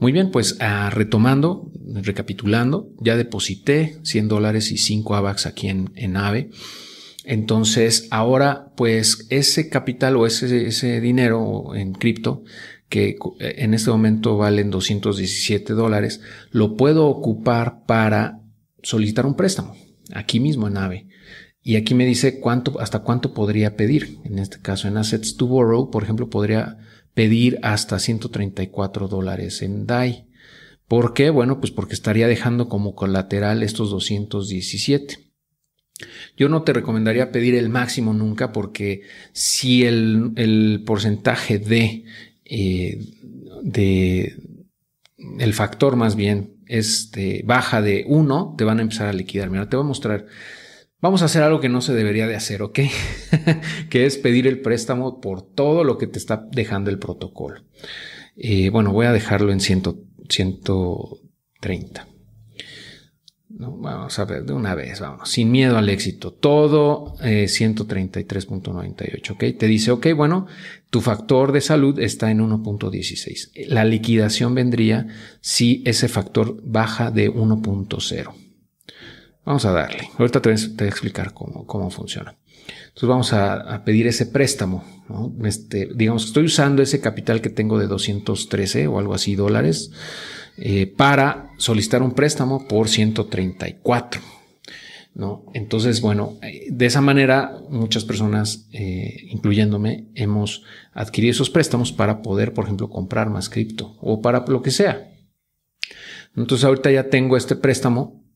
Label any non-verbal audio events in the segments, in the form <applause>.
Muy bien, pues ah, retomando, recapitulando, ya deposité 100 dólares y 5 AVAX aquí en, en AVE. Entonces, ahora, pues ese capital o ese, ese dinero en cripto que en este momento valen 217 dólares, lo puedo ocupar para solicitar un préstamo aquí mismo en AVE. Y aquí me dice cuánto, hasta cuánto podría pedir. En este caso, en Assets to Borrow, por ejemplo, podría pedir hasta 134 dólares en DAI. ¿Por qué? Bueno, pues porque estaría dejando como colateral estos 217. Yo no te recomendaría pedir el máximo nunca porque si el, porcentaje de, eh, de, el factor más bien, este, baja de 1, te van a empezar a liquidar. Mira, te voy a mostrar Vamos a hacer algo que no se debería de hacer, ¿ok? <laughs> que es pedir el préstamo por todo lo que te está dejando el protocolo. Eh, bueno, voy a dejarlo en 130. vamos a ver de una vez, vamos, sin miedo al éxito. Todo 133.98, eh, ¿ok? Te dice, ok, bueno, tu factor de salud está en 1.16. La liquidación vendría si ese factor baja de 1.0. Vamos a darle. Ahorita te voy a explicar cómo, cómo funciona. Entonces vamos a, pedir ese préstamo. Este, digamos que estoy usando ese capital que tengo de 213 o algo así dólares eh, para solicitar un préstamo por 134. ¿no? Entonces, bueno, de esa manera muchas personas, eh, incluyéndome, hemos adquirido esos préstamos para poder, por ejemplo, comprar más cripto o para lo que sea. Entonces ahorita ya tengo este préstamo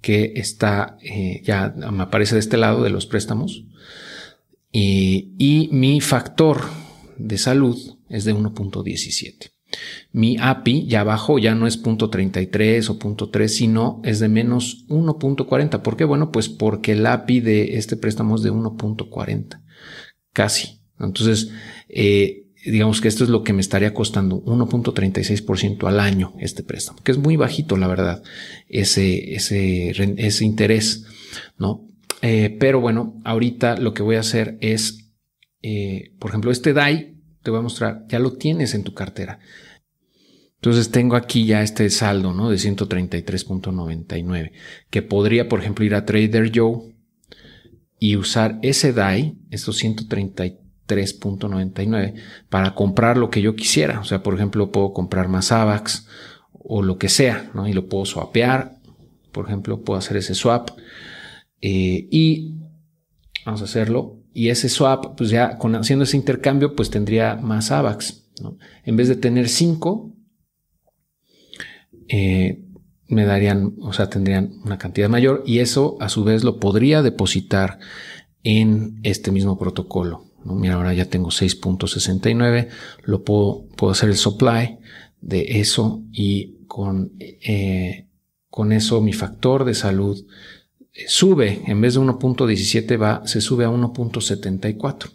que está, eh, ya me aparece de este lado de los préstamos. Y, mi factor de salud es de 1.17. Mi API ya abajo ya no es .33 o .3, sino es de menos 1.40. ¿Por qué? Bueno, pues porque el API de este préstamo es de 1.40. Casi. Entonces, eh, digamos que esto es lo que me estaría costando 1.36% al año este préstamo, que es muy bajito, la verdad, ese, ese, ese interés, ¿no? Eh, pero bueno, ahorita lo que voy a hacer es, eh, por ejemplo, este DAI, te voy a mostrar, ya lo tienes en tu cartera. Entonces tengo aquí ya este saldo, ¿no? De 133.99, que podría, por ejemplo, ir a Trader Joe y usar ese DAI, estos 133 3.99 para comprar lo que yo quisiera. O sea, por ejemplo, puedo comprar más AVAX o lo que sea, ¿no? Y lo puedo swapear. Por ejemplo, puedo hacer ese swap eh, y vamos a hacerlo. Y ese swap, pues ya con, haciendo ese intercambio, pues tendría más AVAX. ¿no? En vez de tener 5, eh, me darían, o sea, tendrían una cantidad mayor y eso a su vez lo podría depositar en este mismo protocolo. Mira, ahora ya tengo 6.69, lo puedo, puedo hacer el supply de eso y con, eh, con eso mi factor de salud eh, sube, en vez de 1.17 va, se sube a 1.74.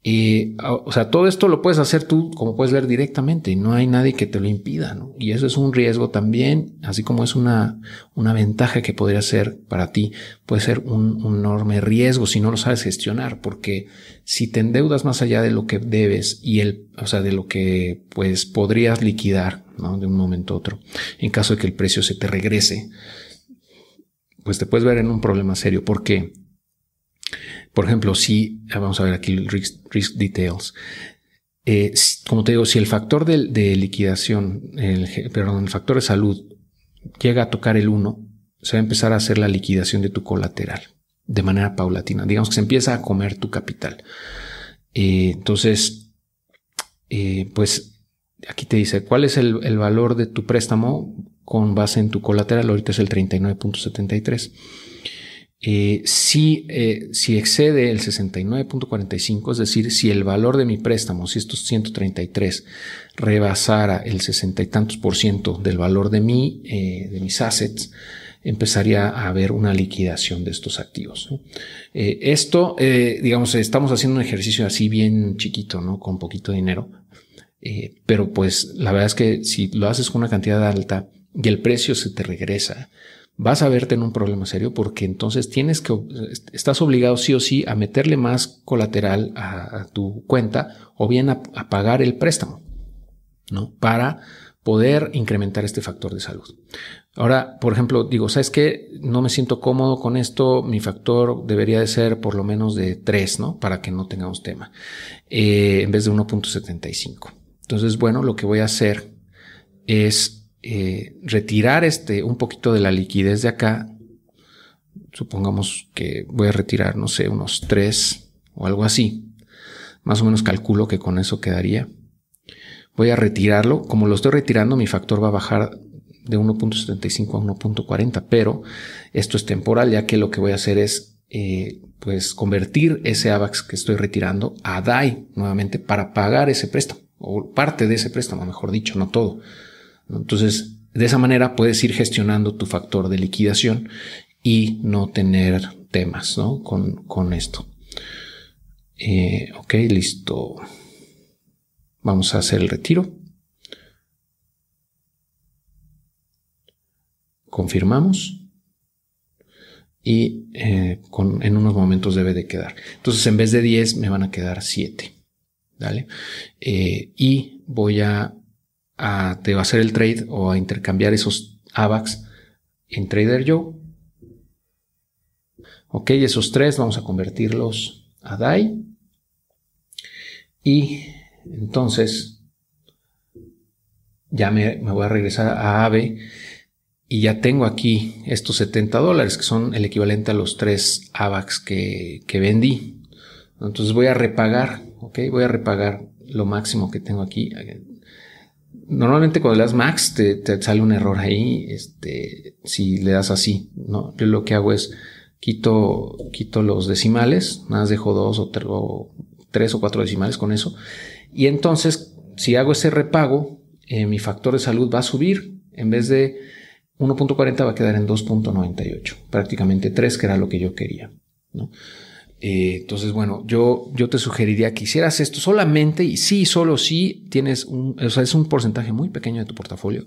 Y, o sea, todo esto lo puedes hacer tú, como puedes ver directamente, y no hay nadie que te lo impida, ¿no? Y eso es un riesgo también, así como es una, una ventaja que podría ser para ti, puede ser un, enorme riesgo si no lo sabes gestionar, porque si te endeudas más allá de lo que debes y el, o sea, de lo que pues podrías liquidar, ¿no? De un momento a otro, en caso de que el precio se te regrese, pues te puedes ver en un problema serio, porque por ejemplo, si, ah, vamos a ver aquí el risk, details. Eh, como te digo, si el factor de, liquidación, perdón, el factor de salud llega a tocar el 1, se va a empezar a hacer la liquidación de tu colateral de manera paulatina. Digamos que se empieza a comer tu capital. Eh, entonces, eh, pues aquí te dice cuál es el, valor de tu préstamo con base en tu colateral. Ahorita es el 39.73. Eh, si, eh, si excede el 69.45, es decir, si el valor de mi préstamo, si estos 133 rebasara el 60 y tantos por ciento del valor de mi, eh, de mis assets, empezaría a haber una liquidación de estos activos. esto, digamos, estamos haciendo un ejercicio así bien chiquito, ¿no? Con poquito dinero. pero pues la verdad es que si lo haces con una cantidad alta y el precio se te regresa, vas a verte en un problema serio porque entonces tienes que, estás obligado sí o sí a meterle más colateral a, tu cuenta o bien a, pagar el préstamo, ¿no? Para poder incrementar este factor de salud. Ahora, por ejemplo, digo, ¿sabes qué? No me siento cómodo con esto, mi factor debería de ser por lo menos de 3, ¿no? Para que no tengamos tema, eh, en vez de 1.75. Entonces, bueno, lo que voy a hacer es eh, retirar este un poquito de la liquidez de acá. Supongamos que voy a retirar, no sé, unos 3 o algo así. Más o menos calculo que con eso quedaría. Voy a retirarlo. Como lo estoy retirando, mi factor va a bajar de 1.75 a 1.40, pero esto es temporal, ya que lo que voy a hacer es eh, pues convertir ese AVAX que estoy retirando a DAI nuevamente para pagar ese préstamo o parte de ese préstamo, mejor dicho, no todo. Entonces, de esa manera puedes ir gestionando tu factor de liquidación y no tener temas con, con esto. Eh, ok, listo. Vamos a hacer el retiro. Confirmamos. Y eh, en unos momentos debe de quedar. Entonces, en vez de 10, me van a quedar 7. ¿Vale? Eh, y voy a, a, hacer el trade o a intercambiar esos AVAX en TraderJo. Ok, esos tres vamos a convertirlos a DAI. Y entonces ya me, voy a regresar a AVE y ya tengo aquí estos 70 dólares que son el equivalente a los tres AVAX que, que vendí. Entonces voy a repagar ok, voy a repagar lo máximo que tengo aquí. Normalmente cuando le das max te, sale un error ahí, este, si le das así, ¿no? Yo lo que hago es quito, quito los decimales, nada más dejo dos o, tres o cuatro decimales con eso. Y entonces, si hago ese repago, eh, mi factor de salud va a subir. En vez de 1.40 va a quedar en 2.98, prácticamente 3, que era lo que yo quería. ¿no? Eh, entonces, bueno, yo, yo te sugeriría que hicieras esto solamente y sí, solo si tienes un, o sea, es un porcentaje muy pequeño de tu portafolio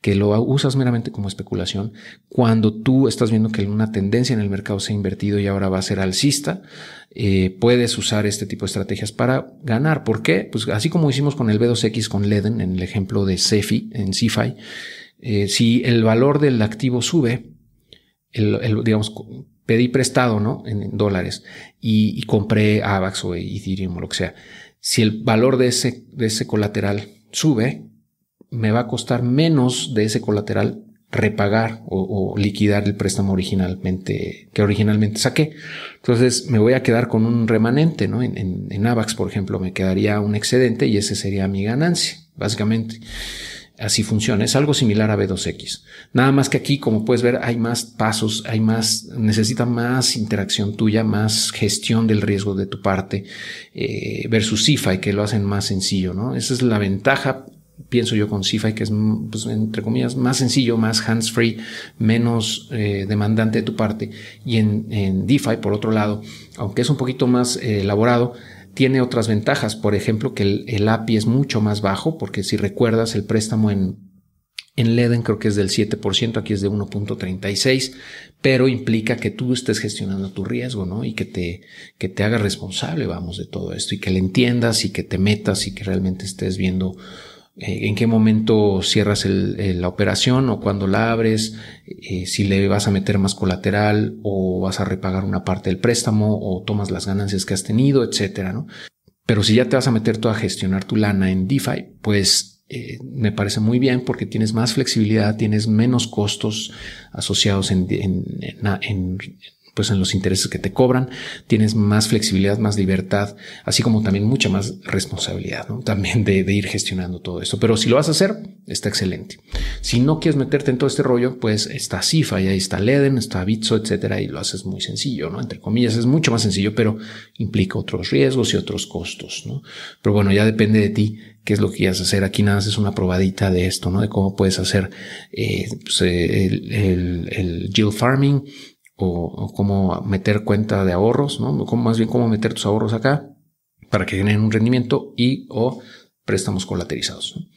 que lo usas meramente como especulación. Cuando tú estás viendo que una tendencia en el mercado se ha invertido y ahora va a ser alcista, eh, puedes usar este tipo de estrategias para ganar. ¿Por qué? Pues así como hicimos con el B2X con Leden en el ejemplo de CEFI, en CFI, eh, si el valor del activo sube, el, el, digamos, pedí prestado, ¿no? En, dólares y, compré AVAX o Ethereum o lo que sea. Si el valor de ese, de ese colateral sube, me va a costar menos de ese colateral repagar o, liquidar el préstamo originalmente que originalmente saqué. Entonces me voy a quedar con un remanente, ¿no? En, en, AVAX, por ejemplo, me quedaría un excedente y ese sería mi ganancia, básicamente así funciona. Es algo similar a B2X. Nada más que aquí, como puedes ver, hay más pasos, hay más, necesita más interacción tuya, más gestión del riesgo de tu parte eh, versus CIFI, que lo hacen más sencillo, ¿no? Esa es la ventaja, pienso yo, con CIFI, que es, pues, entre comillas, más sencillo, más hands-free, menos eh, demandante de tu parte. Y en, en DeFi, por otro lado, aunque es un poquito más eh, elaborado, tiene otras ventajas, por ejemplo, que el, API es mucho más bajo, porque si recuerdas el préstamo en, en Leden creo que es del 7%, aquí es de 1.36, pero implica que tú estés gestionando tu riesgo, ¿no? Y que te, que te hagas responsable, vamos, de todo esto y que le entiendas y que te metas y que realmente estés viendo en qué momento cierras la operación o cuando la abres, eh, si le vas a meter más colateral o vas a repagar una parte del préstamo o tomas las ganancias que has tenido, etcétera, ¿no? Pero si ya te vas a meter tú a gestionar tu lana en DeFi, pues eh, me parece muy bien porque tienes más flexibilidad, tienes menos costos asociados en, en, en pues en los intereses que te cobran, tienes más flexibilidad, más libertad, así como también mucha más responsabilidad, ¿no? También de, ir gestionando todo esto. Pero si lo vas a hacer, está excelente. Si no quieres meterte en todo este rollo, pues está Cifa y ahí está Leden, está Bitso, etcétera, y lo haces muy sencillo, ¿no? Entre comillas, es mucho más sencillo, pero implica otros riesgos y otros costos, ¿no? Pero bueno, ya depende de ti qué es lo que quieras hacer. Aquí nada más es una probadita de esto, ¿no? De cómo puedes hacer eh, pues, el, el, el yield farming, o, cómo meter cuenta de ahorros, ¿no? más bien cómo meter tus ahorros acá para que generen un rendimiento y o préstamos colaterizados.